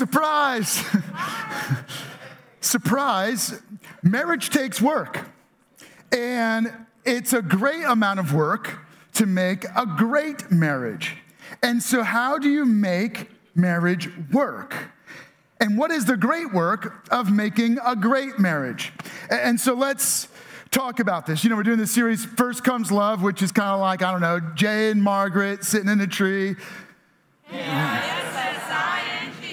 Surprise! Surprise! Marriage takes work. And it's a great amount of work to make a great marriage. And so, how do you make marriage work? And what is the great work of making a great marriage? And so, let's talk about this. You know, we're doing this series, First Comes Love, which is kind of like, I don't know, Jay and Margaret sitting in a tree. So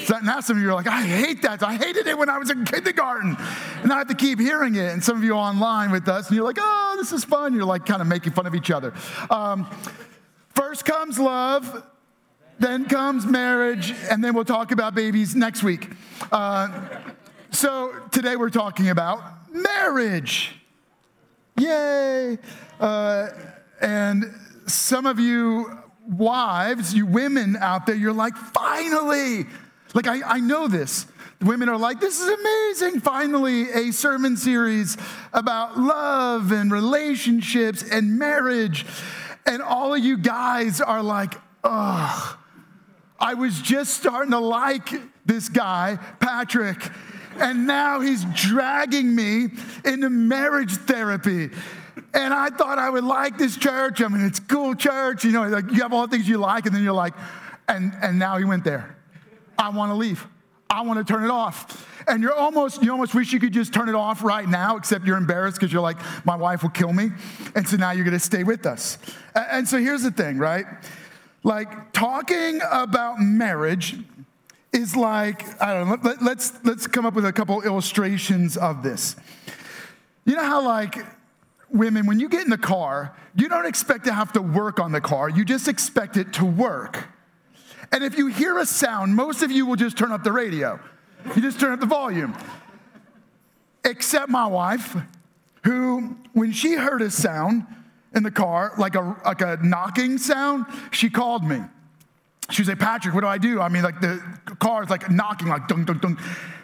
now some of you are like, I hate that. I hated it when I was in kindergarten. And I have to keep hearing it. And some of you are online with us, and you're like, oh, this is fun. You're like kind of making fun of each other. Um, first comes love, then comes marriage, and then we'll talk about babies next week. Uh, so today we're talking about marriage. Yay! Uh, and some of you wives, you women out there, you're like, finally, like, I, I know this. Women are like, this is amazing. Finally, a sermon series about love and relationships and marriage. And all of you guys are like, ugh. I was just starting to like this guy, Patrick, and now he's dragging me into marriage therapy. And I thought I would like this church. I mean, it's cool church. You know, like you have all the things you like, and then you're like, and, and now he went there. I want to leave. I want to turn it off. And you're almost, you almost wish you could just turn it off right now, except you're embarrassed because you're like, my wife will kill me. And so now you're going to stay with us. And so here's the thing, right? Like talking about marriage is like, I don't know, let, let's, let's come up with a couple illustrations of this. You know how, like, women, when you get in the car, you don't expect to have to work on the car, you just expect it to work. And if you hear a sound, most of you will just turn up the radio. You just turn up the volume. Except my wife, who, when she heard a sound in the car, like a, like a knocking sound, she called me. She was like, Patrick, what do I do? I mean, like the car is like knocking, like dunk, dunk, dunk.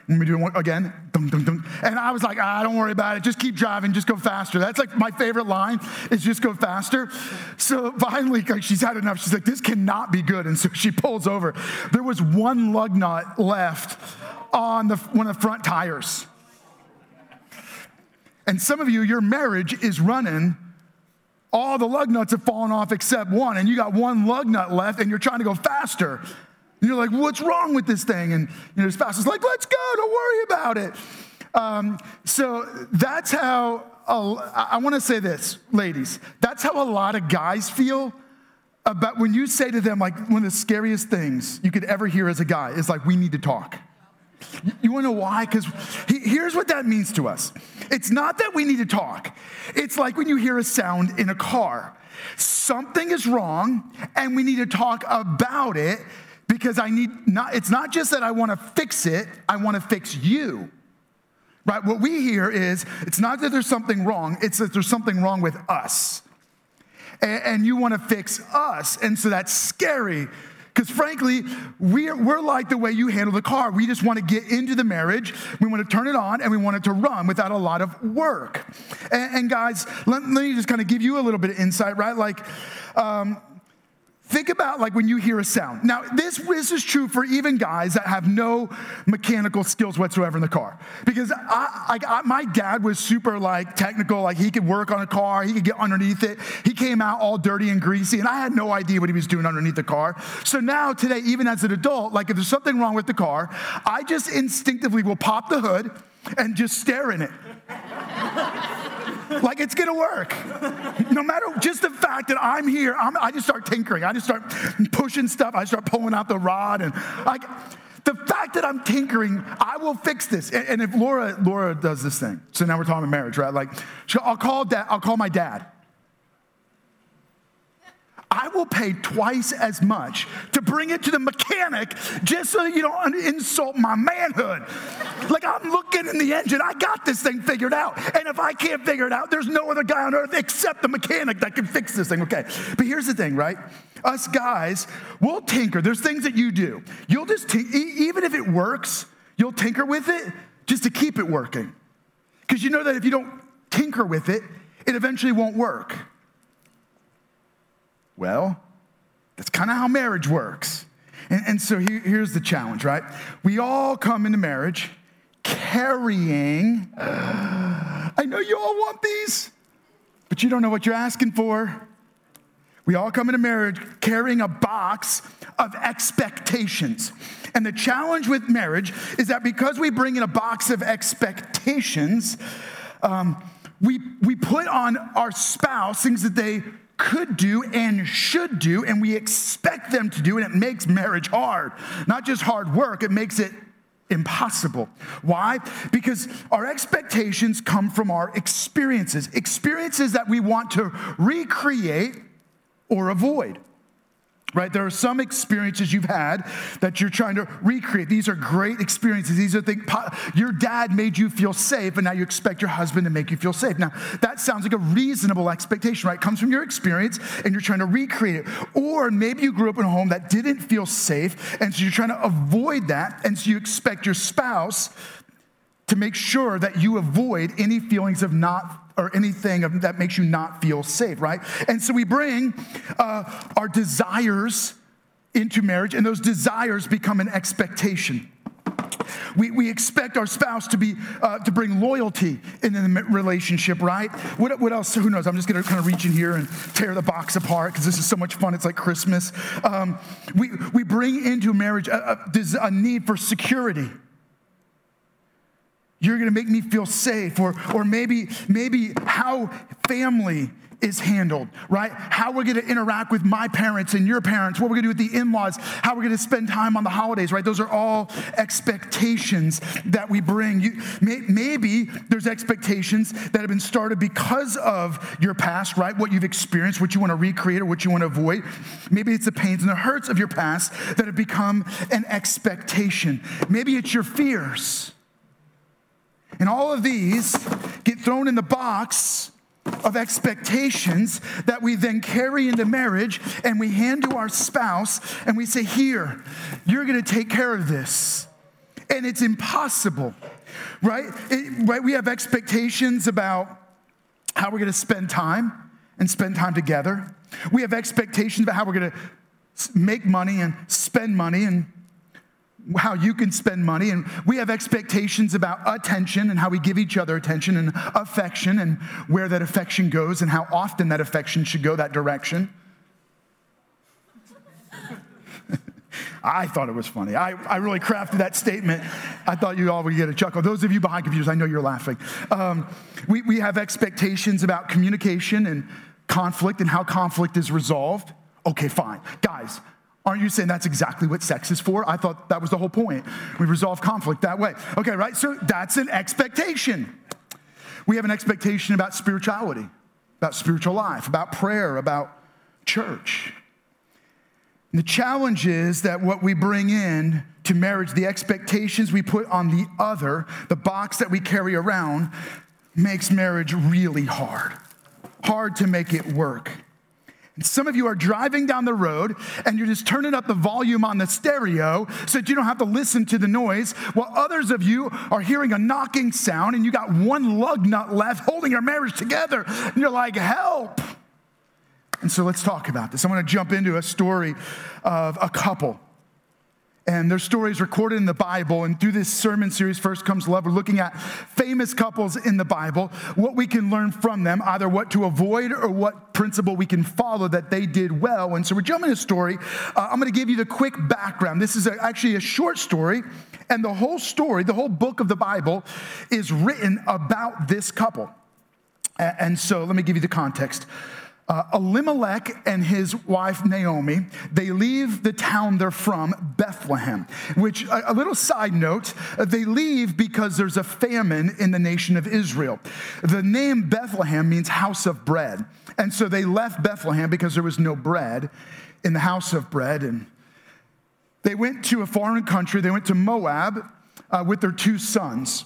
Let me do it again. Dunk, dunk, dunk. And I was like, ah, don't worry about it. Just keep driving. Just go faster. That's like my favorite line is just go faster. So finally, like, she's had enough. She's like, this cannot be good. And so she pulls over. There was one lug nut left on the, one of the front tires. And some of you, your marriage is running all the lug nuts have fallen off except one, and you got one lug nut left, and you're trying to go faster. And you're like, what's wrong with this thing? And you know, spouse is like, let's go, don't worry about it. Um, so that's how, I want to say this, ladies, that's how a lot of guys feel about when you say to them, like, one of the scariest things you could ever hear as a guy is like, we need to talk. You wanna know why? Because here's what that means to us it's not that we need to talk, it's like when you hear a sound in a car. Something is wrong, and we need to talk about it because I need not, it's not just that I want to fix it, I want to fix you. Right? What we hear is it's not that there's something wrong, it's that there's something wrong with us. And, and you want to fix us. And so that's scary because frankly, we're, we're like the way you handle the car. We just want to get into the marriage, we want to turn it on, and we want it to run without a lot of work. And, and guys, let, let, me just kind of give you a little bit of insight, right? Like, um, Think about like when you hear a sound. Now, this, this is true for even guys that have no mechanical skills whatsoever in the car. Because I, I, I, my dad was super like technical, like he could work on a car, he could get underneath it. He came out all dirty and greasy, and I had no idea what he was doing underneath the car. So now, today, even as an adult, like if there's something wrong with the car, I just instinctively will pop the hood and just stare in it like it's gonna work. No matter just the fact that I'm here, I'm, i just start tinkering. I just start pushing stuff. I start pulling out the rod and like the fact that I'm tinkering, I will fix this. And, and if Laura Laura does this thing, so now we're talking about marriage, right? Like, I'll call dad. I'll call my dad. I will pay twice as much to bring it to the mechanic just so you don't insult my manhood. Like I'm looking in the engine, I got this thing figured out. And if I can't figure it out, there's no other guy on earth except the mechanic that can fix this thing. Okay. But here's the thing, right? Us guys, we'll tinker. There's things that you do. You'll just, t- even if it works, you'll tinker with it just to keep it working. Because you know that if you don't tinker with it, it eventually won't work. Well, that's kind of how marriage works. And, and so here, here's the challenge, right? We all come into marriage carrying, I know you all want these, but you don't know what you're asking for. We all come into marriage carrying a box of expectations. And the challenge with marriage is that because we bring in a box of expectations, um, we, we put on our spouse things that they could do and should do, and we expect them to do, and it makes marriage hard. Not just hard work, it makes it impossible. Why? Because our expectations come from our experiences, experiences that we want to recreate or avoid. Right? There are some experiences you've had that you're trying to recreate. These are great experiences. These are things, your dad made you feel safe, and now you expect your husband to make you feel safe. Now, that sounds like a reasonable expectation, right? It comes from your experience, and you're trying to recreate it. Or maybe you grew up in a home that didn't feel safe, and so you're trying to avoid that, and so you expect your spouse to make sure that you avoid any feelings of not or anything that makes you not feel safe, right? And so we bring uh, our desires into marriage, and those desires become an expectation. We, we expect our spouse to be uh, to bring loyalty in the relationship, right? What, what else? Who knows? I'm just to kind of reach in here and tear the box apart because this is so much fun. It's like Christmas. Um, we we bring into marriage a, a, a need for security you're going to make me feel safe or, or maybe, maybe how family is handled, right? How we're going to interact with my parents and your parents, what we're going to do with the in laws, how we're going to spend time on the holidays, right? Those are all expectations that we bring. You, may, maybe there's expectations that have been started because of your past, right? What you've experienced, what you want to recreate or what you want to avoid. Maybe it's the pains and the hurts of your past that have become an expectation. Maybe it's your fears and all of these get thrown in the box of expectations that we then carry into marriage and we hand to our spouse and we say, Here, you're gonna take care of this. And it's impossible, right? It, right? We have expectations about how we're gonna spend time and spend time together. We have expectations about how we're gonna make money and spend money and how you can spend money, and we have expectations about attention and how we give each other attention and affection and where that affection goes and how often that affection should go that direction. I thought it was funny. I, I really crafted that statement. I thought you all would get a chuckle. Those of you behind computers, I know you're laughing. Um, we, we have expectations about communication and conflict and how conflict is resolved. Okay, fine. Guys, Aren't you saying that's exactly what sex is for? I thought that was the whole point. We resolve conflict that way. Okay, right? So that's an expectation. We have an expectation about spirituality, about spiritual life, about prayer, about church. And the challenge is that what we bring in to marriage, the expectations we put on the other, the box that we carry around, makes marriage really hard. Hard to make it work. Some of you are driving down the road and you're just turning up the volume on the stereo so that you don't have to listen to the noise, while others of you are hearing a knocking sound and you got one lug nut left holding your marriage together. And you're like, help. And so let's talk about this. I want to jump into a story of a couple and their stories recorded in the Bible. And through this sermon series, First Comes Love, we're looking at famous couples in the Bible, what we can learn from them, either what to avoid or what principle we can follow that they did well. And so we're jumping to story. Uh, I'm going to give you the quick background. This is a, actually a short story, and the whole story, the whole book of the Bible, is written about this couple. And so let me give you the context. Uh, Elimelech and his wife Naomi, they leave the town they're from, Bethlehem, which, a, a, little side note, uh, they leave because there's a famine in the nation of Israel. The name Bethlehem means house of bread. And so they left Bethlehem because there was no bread in the house of bread. And they went to a foreign country, they went to Moab uh, with their two sons,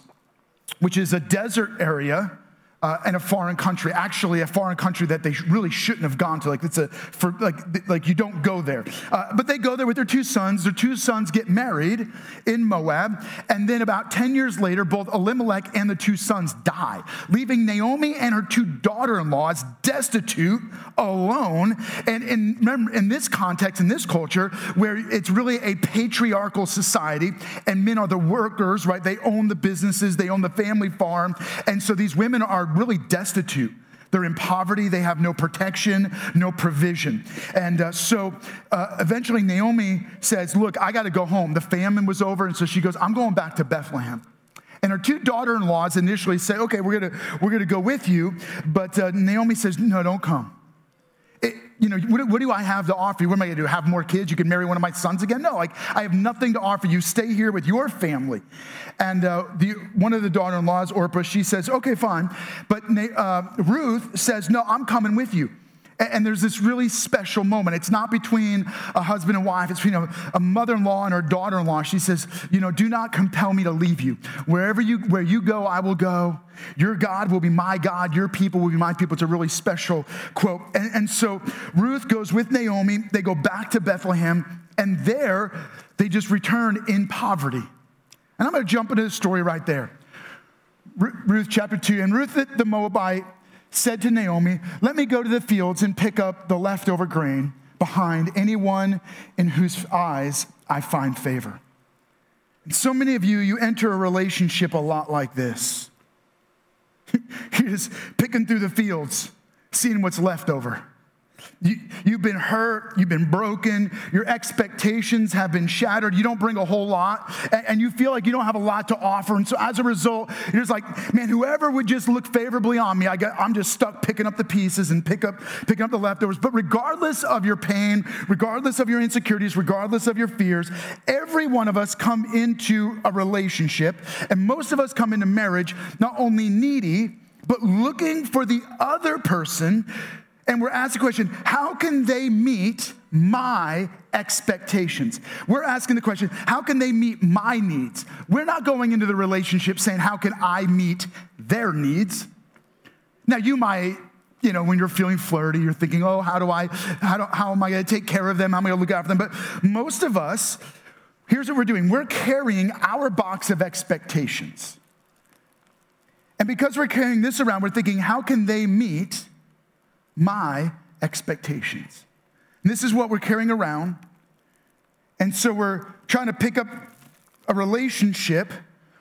which is a desert area uh, in a foreign country, actually a foreign country that they really shouldn't have gone to. Like it's a for like like you don't go there. Uh, but they go there with their two sons. Their two sons get married in Moab, and then about ten years later, both Elimelech and the two sons die, leaving Naomi and her two daughter-in-laws destitute, alone. And in remember in this context, in this culture, where it's really a patriarchal society, and men are the workers, right? They own the businesses, they own the family farm, and so these women are really destitute. They're in poverty. They have no protection, no provision. And uh, so uh, eventually Naomi says, Look, I got to go home. The famine was over. And so she goes, I'm going back to Bethlehem. And her two daughter in laws initially say, Okay, we're going to we're gonna go with you. But uh, Naomi says, No, don't come. You know, what, what, do I have to offer you? What am I going to do? Have more kids? You can marry one of my sons again? No, like I have nothing to offer you. Stay here with your family. And uh, the, one of the daughter-in-laws, Orpah, she says, okay, fine. But uh, Ruth says, no, I'm coming with you. And there's this really special moment. It's not between a husband and wife, it's between a, mother in law and her daughter in law. She says, You know, do not compel me to leave you. Wherever you, where you go, I will go. Your God will be my God. Your people will be my people. It's a really special quote. And, and so Ruth goes with Naomi. They go back to Bethlehem. And there, they just return in poverty. And I'm going to jump into the story right there. Ruth chapter 2. And Ruth the Moabite said to Naomi, Let me go to the fields and pick up the leftover grain behind anyone in whose eyes I find favor. And so many of you, you enter a relationship a lot like this. You're just picking through the fields, seeing what's left over. You, have been hurt, you've been broken, your expectations have been shattered, you don't bring a whole lot, and, and, you feel like you don't have a lot to offer. And so as a result, you're just like, man, whoever would just look favorably on me, I get, I'm just stuck picking up the pieces and pick up, picking up the leftovers. But regardless of your pain, regardless of your insecurities, regardless of your fears, every one of us come into a relationship, and most of us come into marriage not only needy, but looking for the other person and we're asking the question how can they meet my expectations? We're asking the question how can they meet my needs? We're not going into the relationship saying, how can I meet their needs? Now, you might you know, when you're feeling flirty, you're thinking, oh, how do I, how, do, how am I going to take care of them? How am I going to look after them? But most of us, here's what we're doing we're carrying our box of expectations. And because we're carrying this around, we're thinking, how can they meet my expectations. And this is what we're carrying around. And so we're trying to pick up a relationship,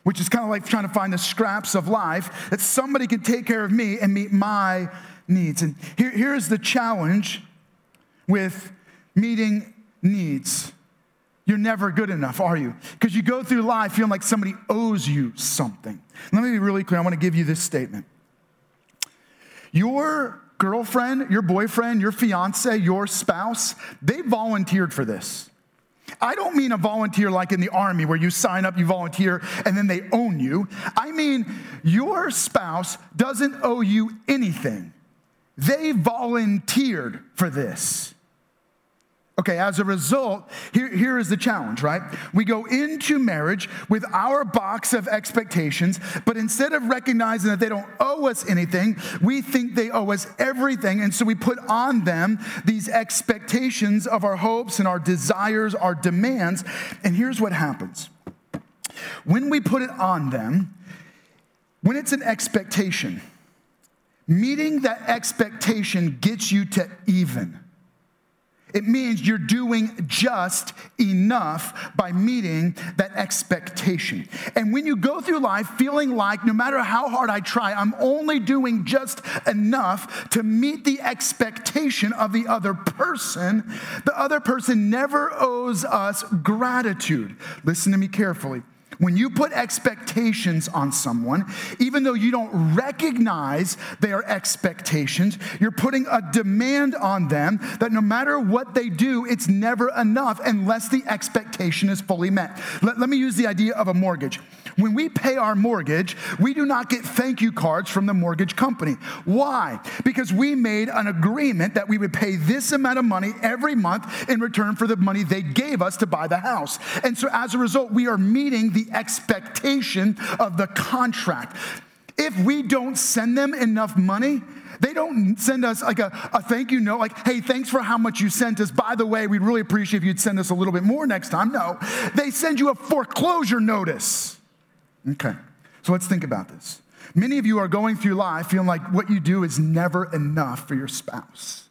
which is kind of like trying to find the scraps of life, that somebody can take care of me and meet my needs. And here, here's the challenge with meeting needs. You're never good enough, are you? Because you go through life feeling like somebody owes you something. Let me be really clear. I want to give you this statement. Your girlfriend, your boyfriend, your fiance, your spouse, they volunteered for this. I don't mean a volunteer like in the army where you sign up, you volunteer, and then they own you. I mean, your spouse doesn't owe you anything. They volunteered for this. Okay, as a result, here, here is the challenge, right? We go into marriage with our box of expectations, but instead of recognizing that they don't owe us anything, we think they owe us everything. And so we put on them these expectations of our hopes and our desires, our demands. And here's what happens when we put it on them, when it's an expectation, meeting that expectation gets you to even. It means you're doing just enough by meeting that expectation. And when you go through life feeling like no matter how hard I try, I'm only doing just enough to meet the expectation of the other person, the other person never owes us gratitude. Listen to me carefully. When you put expectations on someone, even though you don't recognize their expectations, you're putting a demand on them that no matter what they do, it's never enough unless the expectation is fully met. Let, let me use the idea of a mortgage. When we pay our mortgage, we do not get thank you cards from the mortgage company. Why? Because we made an agreement that we would pay this amount of money every month in return for the money they gave us to buy the house. And so as a result, we are meeting expectation of the contract. if we don't send them enough money, they don't send us like a, a thank you note, like, hey, thanks for how much you sent us. By the way, we'd really appreciate if you'd send us a little bit more next time. No, they send you a foreclosure notice. Okay, so let's think about this. Many of you are going through life feeling like what you do is never enough for your spouse.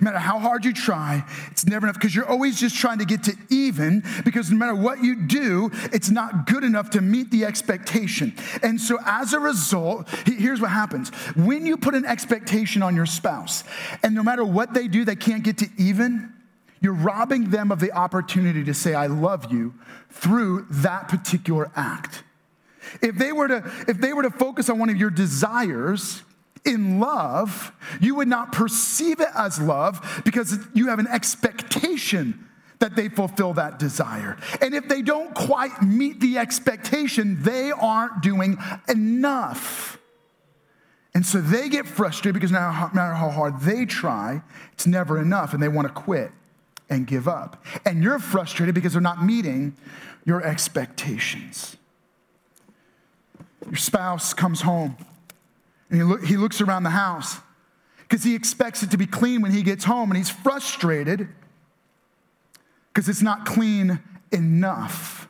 No matter how hard you try, it's never enough because you're always just trying to get to even because no matter what you do, it's not good enough to meet the expectation. And so as a result, here's what happens. When you put an expectation on your spouse, and no matter what they do, they can't get to even, you're robbing them of the opportunity to say, I love you through that particular act. If they were to, if they were to focus on one of your desires, in love, you would not perceive it as love because you have an expectation that they fulfill that desire. And if they don't quite meet the expectation, they aren't doing enough. And so they get frustrated because no matter how hard they try, it's never enough and they want to quit and give up. And you're frustrated because they're not meeting your expectations. Your spouse comes home and he, he looks around the house because he expects it to be clean when he gets home, and he's frustrated because it's not clean enough.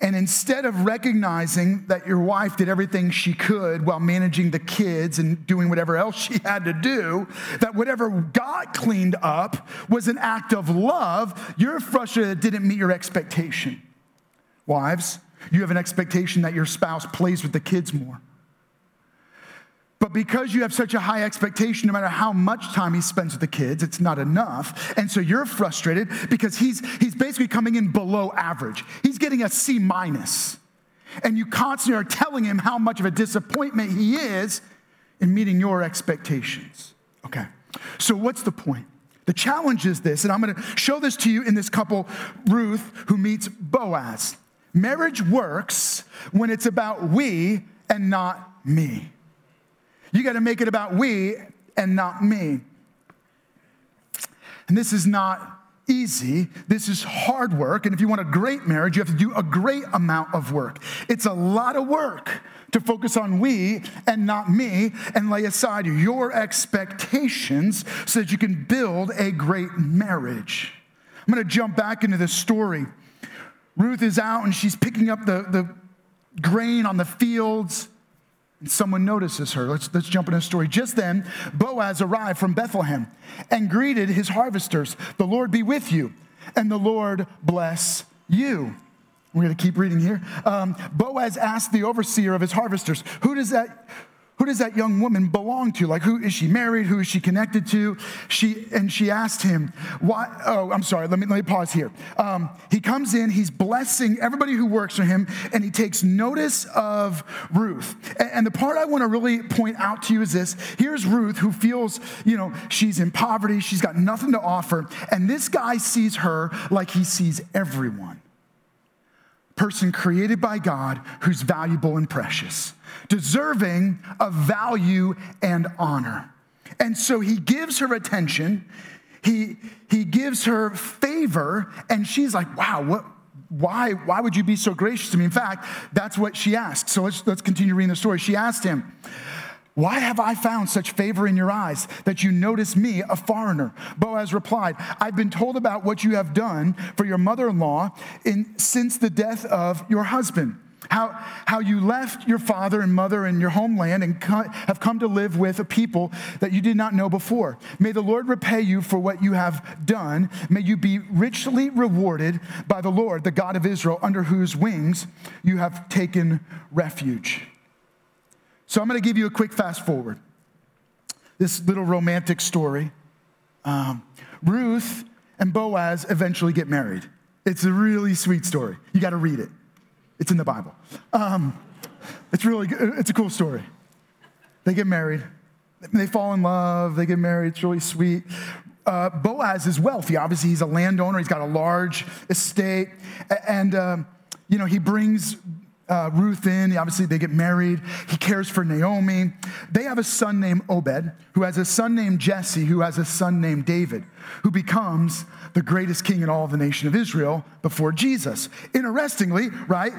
And instead of recognizing that your wife did everything she could while managing the kids and doing whatever else she had to do, that whatever got cleaned up was an act of love, you're frustrated it didn't meet your expectation. Wives, you have an expectation that your spouse plays with the kids more. But because you have such a high expectation, no matter how much time he spends with the kids, it's not enough. And so you're frustrated because he's, he's basically coming in below average. He's getting a C minus. And you constantly are telling him how much of a disappointment he is in meeting your expectations. Okay, so what's the point? The challenge is this, and I'm gonna show this to you in this couple, Ruth, who meets Boaz. Marriage works when it's about we and not me. You got to make it about we and not me. And this is not easy. This is hard work. And if you want a great marriage, you have to do a great amount of work. It's a lot of work to focus on we and not me and lay aside your expectations so that you can build a great marriage. I'm going to jump back into this story. Ruth is out and she's picking up the, the grain on the fields. And someone notices her. Let's, let's jump into the story. Just then, Boaz arrived from Bethlehem and greeted his harvesters. The Lord be with you, and the Lord bless you. We're going to keep reading here. Um, Boaz asked the overseer of his harvesters, Who does that? Who does that young woman belong to? Like, who is she married? Who is she connected to? She and she asked him, "Why?" Oh, I'm sorry. Let me let me pause here. Um, he comes in. He's blessing everybody who works for him, and he takes notice of Ruth. And, and the part I want to really point out to you is this: Here's Ruth, who feels, you know, she's in poverty. She's got nothing to offer, and this guy sees her like he sees everyone person created by God who's valuable and precious, deserving of value and honor. And so he gives her attention, he, he gives her favor, and she's like, wow, what, why, why would you be so gracious to me? In fact, that's what she asked. So let's, let's continue reading the story. She asked him, why have I found such favor in your eyes that you notice me, a foreigner? Boaz replied, I've been told about what you have done for your mother in law since the death of your husband. How, how you left your father and mother and your homeland and co- have come to live with a people that you did not know before. May the Lord repay you for what you have done. May you be richly rewarded by the Lord, the God of Israel, under whose wings you have taken refuge. So I'm going to give you a quick fast forward. This little romantic story. Um, Ruth and Boaz eventually get married. It's a really sweet story. You got to read it. It's in the Bible. Um, it's really good. It's a cool story. They get married. They fall in love. They get married. It's really sweet. Uh, Boaz is wealthy. Obviously, he's a landowner. He's got a large estate, and um, you know he brings uh, Ruth in. Obviously, they get married. He cares for Naomi. They have a son named Obed, who has a son named Jesse, who has a son named David, who becomes the greatest king in all of the nation of Israel before Jesus. Interestingly, right?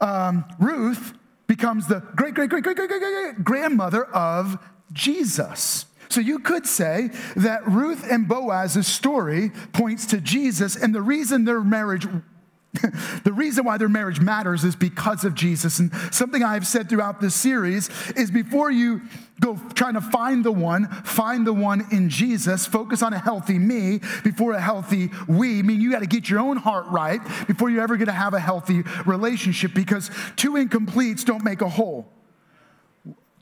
um, Ruth becomes the great, great, great, great, great, great, great grandmother of Jesus. So you could say that Ruth and Boaz's story points to Jesus, and the reason their marriage the reason why their marriage matters is because of Jesus. And something I've said throughout this series is before you go trying to find the one, find the one in Jesus, focus on a healthy me before a healthy we. I mean, you got to get your own heart right before you're ever going to have a healthy relationship because two incompletes don't make a whole.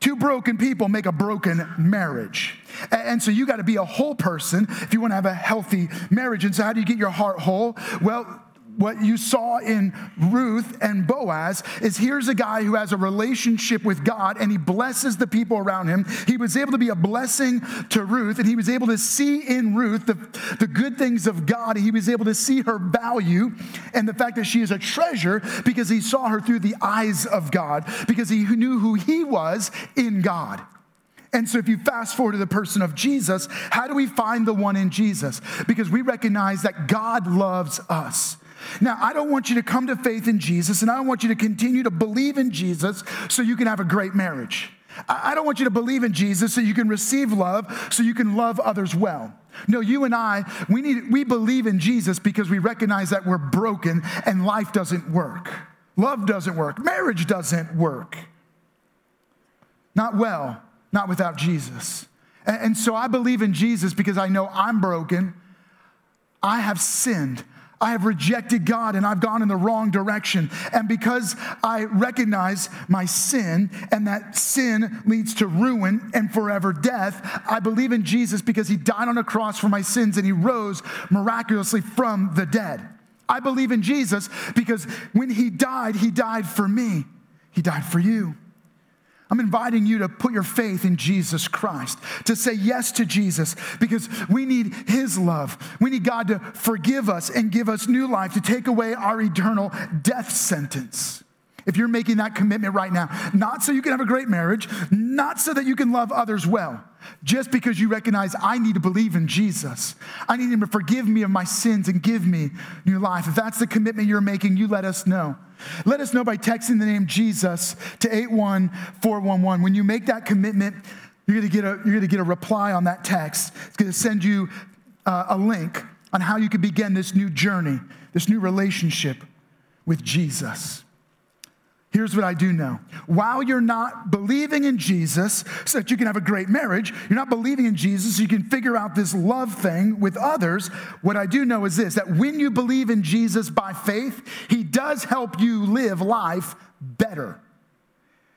Two broken people make a broken marriage. And so you got to be a whole person if you want to have a healthy marriage. And so, how do you get your heart whole? Well, what you saw in Ruth and Boaz is here's a guy who has a relationship with God and he blesses the people around him. He was able to be a blessing to Ruth and he was able to see in Ruth the, the good things of God. He was able to see her value and the fact that she is a treasure because he saw her through the eyes of God, because he knew who he was in God. And so, if you fast forward to the person of Jesus, how do we find the one in Jesus? Because we recognize that God loves us. Now, I don't want you to come to faith in Jesus, and I don't want you to continue to believe in Jesus so you can have a great marriage. I don't want you to believe in Jesus so you can receive love, so you can love others well. No, you and I, we need we believe in Jesus because we recognize that we're broken and life doesn't work. Love doesn't work. Marriage doesn't work. Not well, not without Jesus. And, and so I believe in Jesus because I know I'm broken. I have sinned. I have rejected God and I've gone in the wrong direction. And because I recognize my sin and that sin leads to ruin and forever death, I believe in Jesus because he died on a cross for my sins and he rose miraculously from the dead. I believe in Jesus because when he died, he died for me, he died for you. I'm inviting you to put your faith in Jesus Christ, to say yes to Jesus, because we need His love. We need God to forgive us and give us new life, to take away our eternal death sentence. If you're making that commitment right now, not so you can have a great marriage, not so that you can love others well, just because you recognize I need to believe in Jesus. I need Him to forgive me of my sins and give me new life. If that's the commitment you're making, you let us know. Let us know by texting the name Jesus to 81411. When you make that commitment, you're gonna get a, you're gonna get a reply on that text. It's gonna send you uh, a link on how you can begin this new journey, this new relationship with Jesus. Here's what I do know. While you're not believing in Jesus so that you can have a great marriage, you're not believing in Jesus so you can figure out this love thing with others. What I do know is this that when you believe in Jesus by faith, he does help you live life better.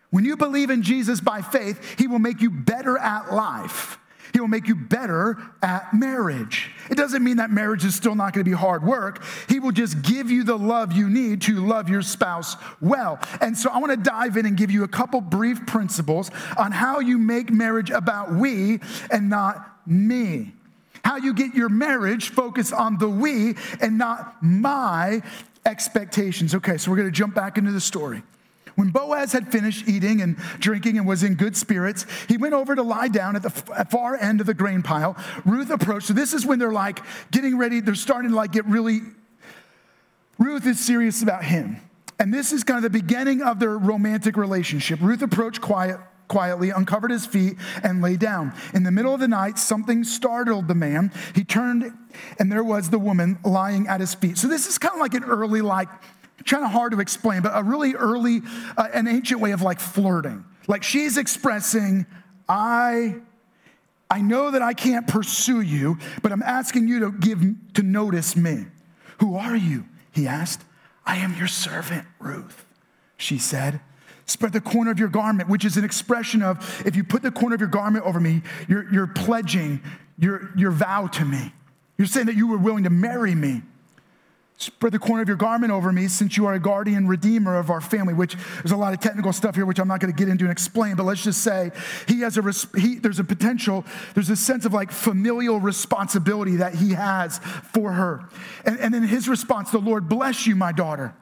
When you believe in Jesus by faith, he will make you better at life. He will make you better at marriage. It doesn't mean that marriage is still not going to be hard work. He will just give you the love you need to love your spouse well. And so I want to dive in and give you a couple brief principles on how you make marriage about we and not me. How you get your marriage focused on the we and not my expectations. Okay, so we're going to jump back into the story. When Boaz had finished eating and drinking and was in good spirits, he went over to lie down at the far end of the grain pile. Ruth approached. So this is when they're like getting ready, they're starting to like get really Ruth is serious about him. And this is kind of the beginning of their romantic relationship. Ruth approached quiet, quietly, uncovered his feet, and lay down. In the middle of the night, something startled the man. He turned, and there was the woman lying at his feet. So this is kind of like an early, like, kind of hard to explain, but a really early, uh, an ancient way of like flirting. Like she's expressing, I, I know that I can't pursue you, but I'm asking you to give, to notice me. Who are you? He asked. I am your servant, Ruth, she said. Spread the corner of your garment, which is an expression of if you put the corner of your garment over me, you're, you're pledging your, your vow to me. You're saying that you were willing to marry me. Spread the corner of your garment over me, since you are a guardian redeemer of our family. Which there's a lot of technical stuff here, which I'm not going to get into and explain. But let's just say he has a he, there's a potential, there's a sense of like familial responsibility that he has for her. And, and then his response, the Lord bless you, my daughter.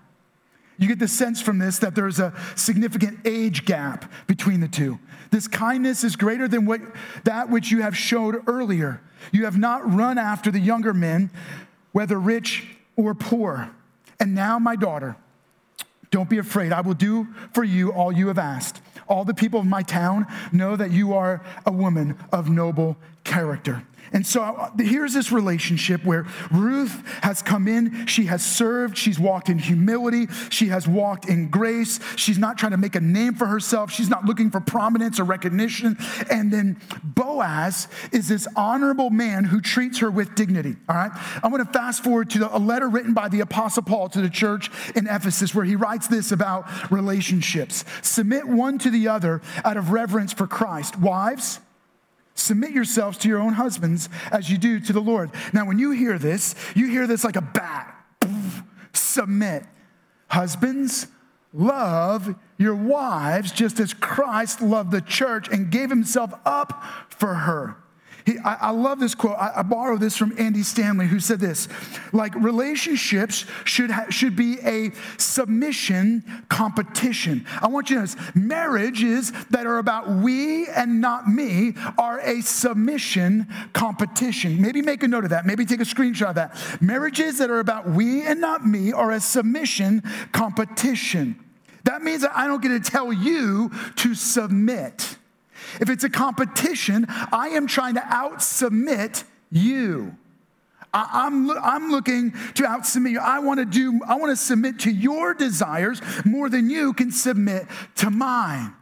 You get the sense from this that there's a significant age gap between the two. This kindness is greater than what that which you have showed earlier. You have not run after the younger men, whether rich or poor. And now, my daughter, Don't be afraid. I will do for you all you have asked. All the people of my town know that you are a woman of noble character. And so uh, here's this relationship where Ruth has come in, she has served, she's walked in humility, she has walked in grace, she's not trying to make a name for herself, she's not looking for prominence or recognition. And then Boaz is this honorable man who treats her with dignity. All right, I'm gonna fast forward to a letter written by the Apostle Paul to the church in Ephesus where he writes this about relationships submit one to the other out of reverence for Christ. Wives, Submit yourselves to your own husbands as you do to the Lord. Now, when you hear this, you hear this like a bat. Submit. Husbands, love your wives just as Christ loved the church and gave himself up for her. He, I, I, love this quote. I, I borrow this from Andy Stanley, who said this like, relationships should, ha- should be a submission competition. I want you to know marriages that are about we and not me are a submission competition. Maybe make a note of that. Maybe take a screenshot of that. Marriages that are about we and not me are a submission competition. That means that I don't get to tell you to submit. If it's a competition, I am trying to outsubmit you. I, am I'm, I'm looking to outsubmit you. I want to do, I want to submit to your desires more than you can submit to mine.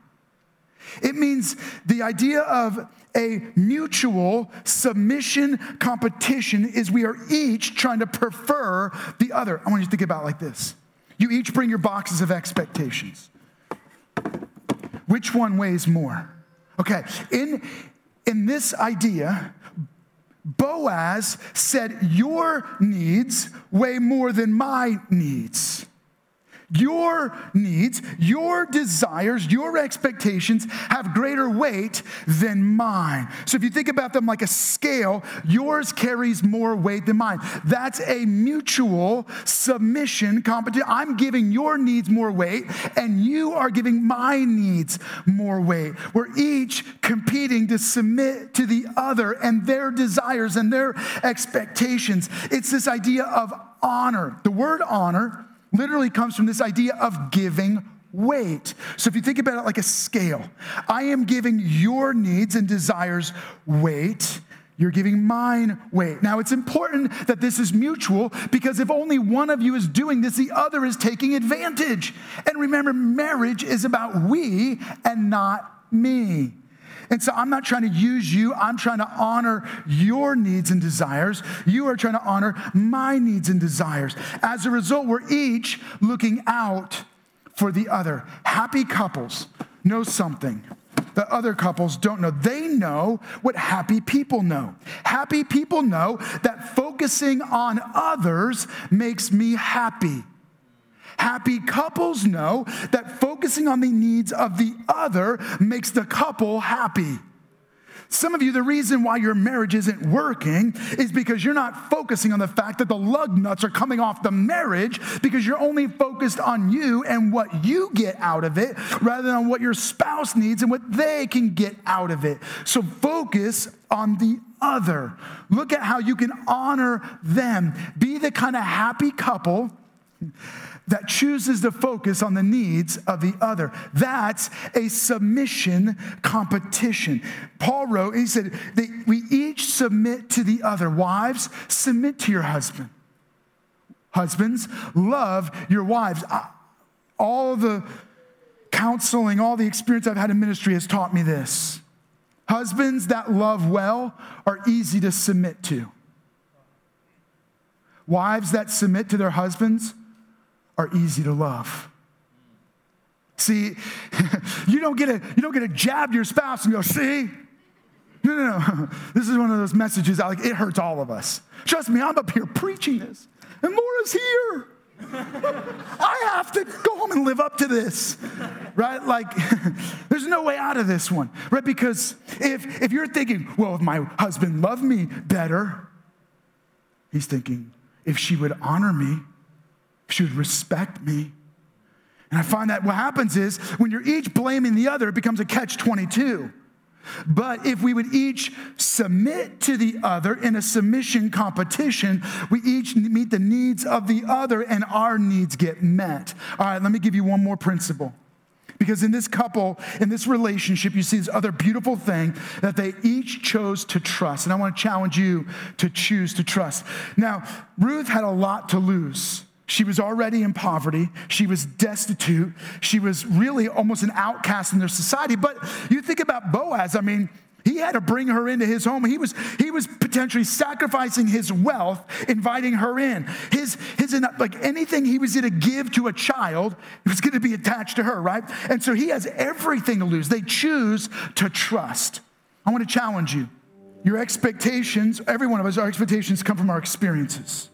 It means the idea of a mutual submission competition is we are each trying to prefer the other. I want you to think about like this. You each bring your boxes of expectations. Which one weighs more? Okay, in, in this idea, Boaz said, Your needs weigh more than my needs. Your needs, your desires, your expectations have greater weight than mine. So if you think about them like a scale, yours carries more weight than mine. That's a mutual submission competition. I'm giving your needs more weight, and you are giving my needs more weight. We're each competing to submit to the other and their desires and their expectations. It's this idea of honor. The word honor literally comes from this idea of giving weight. So if you think about it like a scale, I am giving your needs and desires weight. You're giving mine weight. Now, it's important that this is mutual because if only one of you is doing this, the other is taking advantage. And remember, marriage is about we and not me. And so I'm not trying to use you. I'm trying to honor your needs and desires. You are trying to honor my needs and desires. As a result, we're each looking out for the other. Happy couples know something that other couples don't know. They know what happy people know. Happy people know that focusing on others makes me happy. Happy couples know that focusing on the needs of the other makes the couple happy. Some of you, the reason why your marriage isn't working is because you're not focusing on the fact that the lug nuts are coming off the marriage because you're only focused on you and what you get out of it rather than what your spouse needs and what they can get out of it. So focus on the other. Look at how you can honor them. Be the kind of happy couple that chooses to focus on the needs of the other. That's a submission competition. Paul wrote, he said, that we each submit to the other. Wives, submit to your husband. Husbands, love your wives. All the counseling, all the experience I've had in ministry has taught me this. Husbands that love well are easy to submit to. Wives that submit to their husbands are easy to love. See, you don't get a you don't get a jab to your spouse and go, see? No, no, no. This is one of those messages that like it hurts all of us. Trust me, I'm up here preaching this, and Laura's here. I have to go home and live up to this, right? Like, there's no way out of this one, right? Because if if you're thinking, well, if my husband loved me better, he's thinking, if she would honor me, should respect me. And I find that what happens is when you're each blaming the other, it becomes a catch 22. But if we would each submit to the other in a submission competition, we each meet the needs of the other and our needs get met. All right, let me give you one more principle. Because in this couple, in this relationship, you see this other beautiful thing that they each chose to trust. And I want to challenge you to choose to trust. Now, Ruth had a lot to lose. She was already in poverty. She was destitute. She was really almost an outcast in their society. But you think about Boaz, I mean, he had to bring her into his home. He was, he was potentially sacrificing his wealth, inviting her in. His, his, like anything he was going to give to a child, was going to be attached to her, right? And so he has everything to lose. They choose to trust. I want to challenge you. Your expectations, every one of us, our expectations come from our experiences.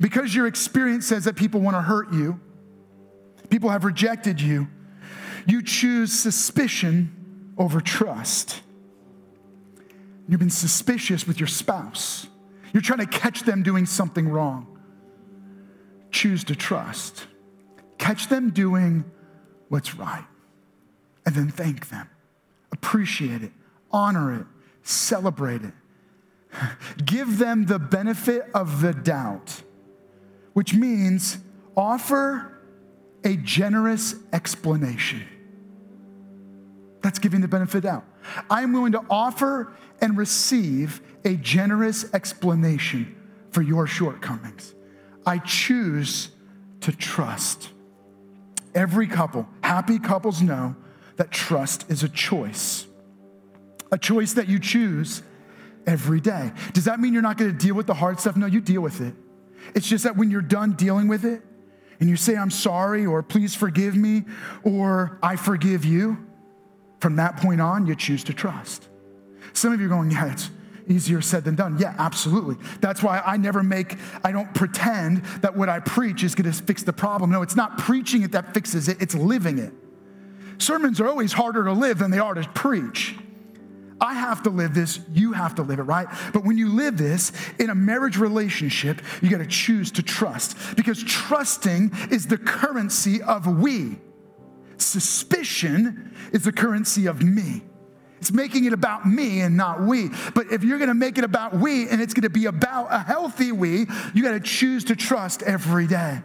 Because your experience says that people want to hurt you, people have rejected you, you choose suspicion over trust. You've been suspicious with your spouse. You're trying to catch them doing something wrong. Choose to trust. Catch them doing what's right. And then thank them. Appreciate it. Honor it. Celebrate it. Give them the benefit of the doubt which means offer a generous explanation. That's giving the benefit out. I'm willing to offer and receive a generous explanation for your shortcomings. I choose to trust. Every couple, happy couples know that trust is a choice, a choice that you choose every day. Does that mean you're not going to deal with the hard stuff? No, you deal with it. It's just that when you're done dealing with it and you say, I'm sorry, or please forgive me, or I forgive you, from that point on, you choose to trust. Some of you are going, yeah, it's easier said than done. Yeah, absolutely. That's why I never make, I don't pretend that what I preach is going to fix the problem. No, it's not preaching it that fixes it, it's living it. Sermons are always harder to live than they are to preach. I have to live this, you have to live it, right? But when you live this in a marriage relationship, you got to choose to trust because trusting is the currency of we. Suspicion is the currency of me. It's making it about me and not we. But if you're going to make it about we and it's going to be about a healthy we, you got to choose to trust every day.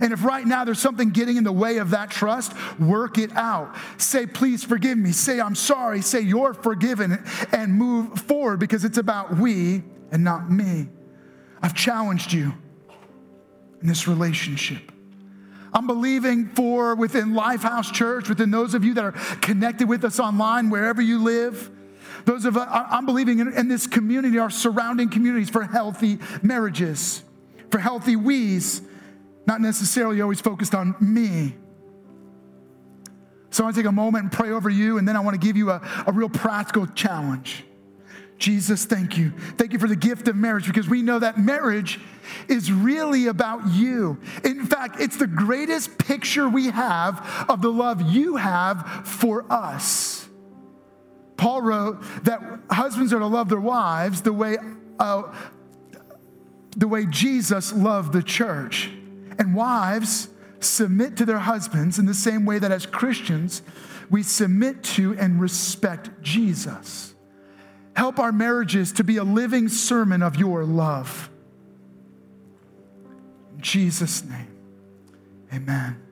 And if right now there's something getting in the way of that trust, work it out. Say, please forgive me. Say, I'm sorry. Say, you're forgiven and move forward because it's about we and not me. I've challenged you in this relationship. I'm believing for within Lifehouse Church, within those of you that are connected with us online, wherever you live. Those of us, I'm believing in, in this community, our surrounding communities, for healthy marriages, for healthy we's, not necessarily always focused on me. So I want to take a moment and pray over you, and then I want to give you a, a real practical challenge. Jesus, thank you. Thank you for the gift of marriage because we know that marriage is really about you. In fact, it's the greatest picture we have of the love you have for us. Paul wrote that husbands are to love their wives the way, uh, the way Jesus loved the church. And wives submit to their husbands in the same way that as Christians, we submit to and respect Jesus. Help our marriages to be a living sermon of your love. In Jesus' name, amen.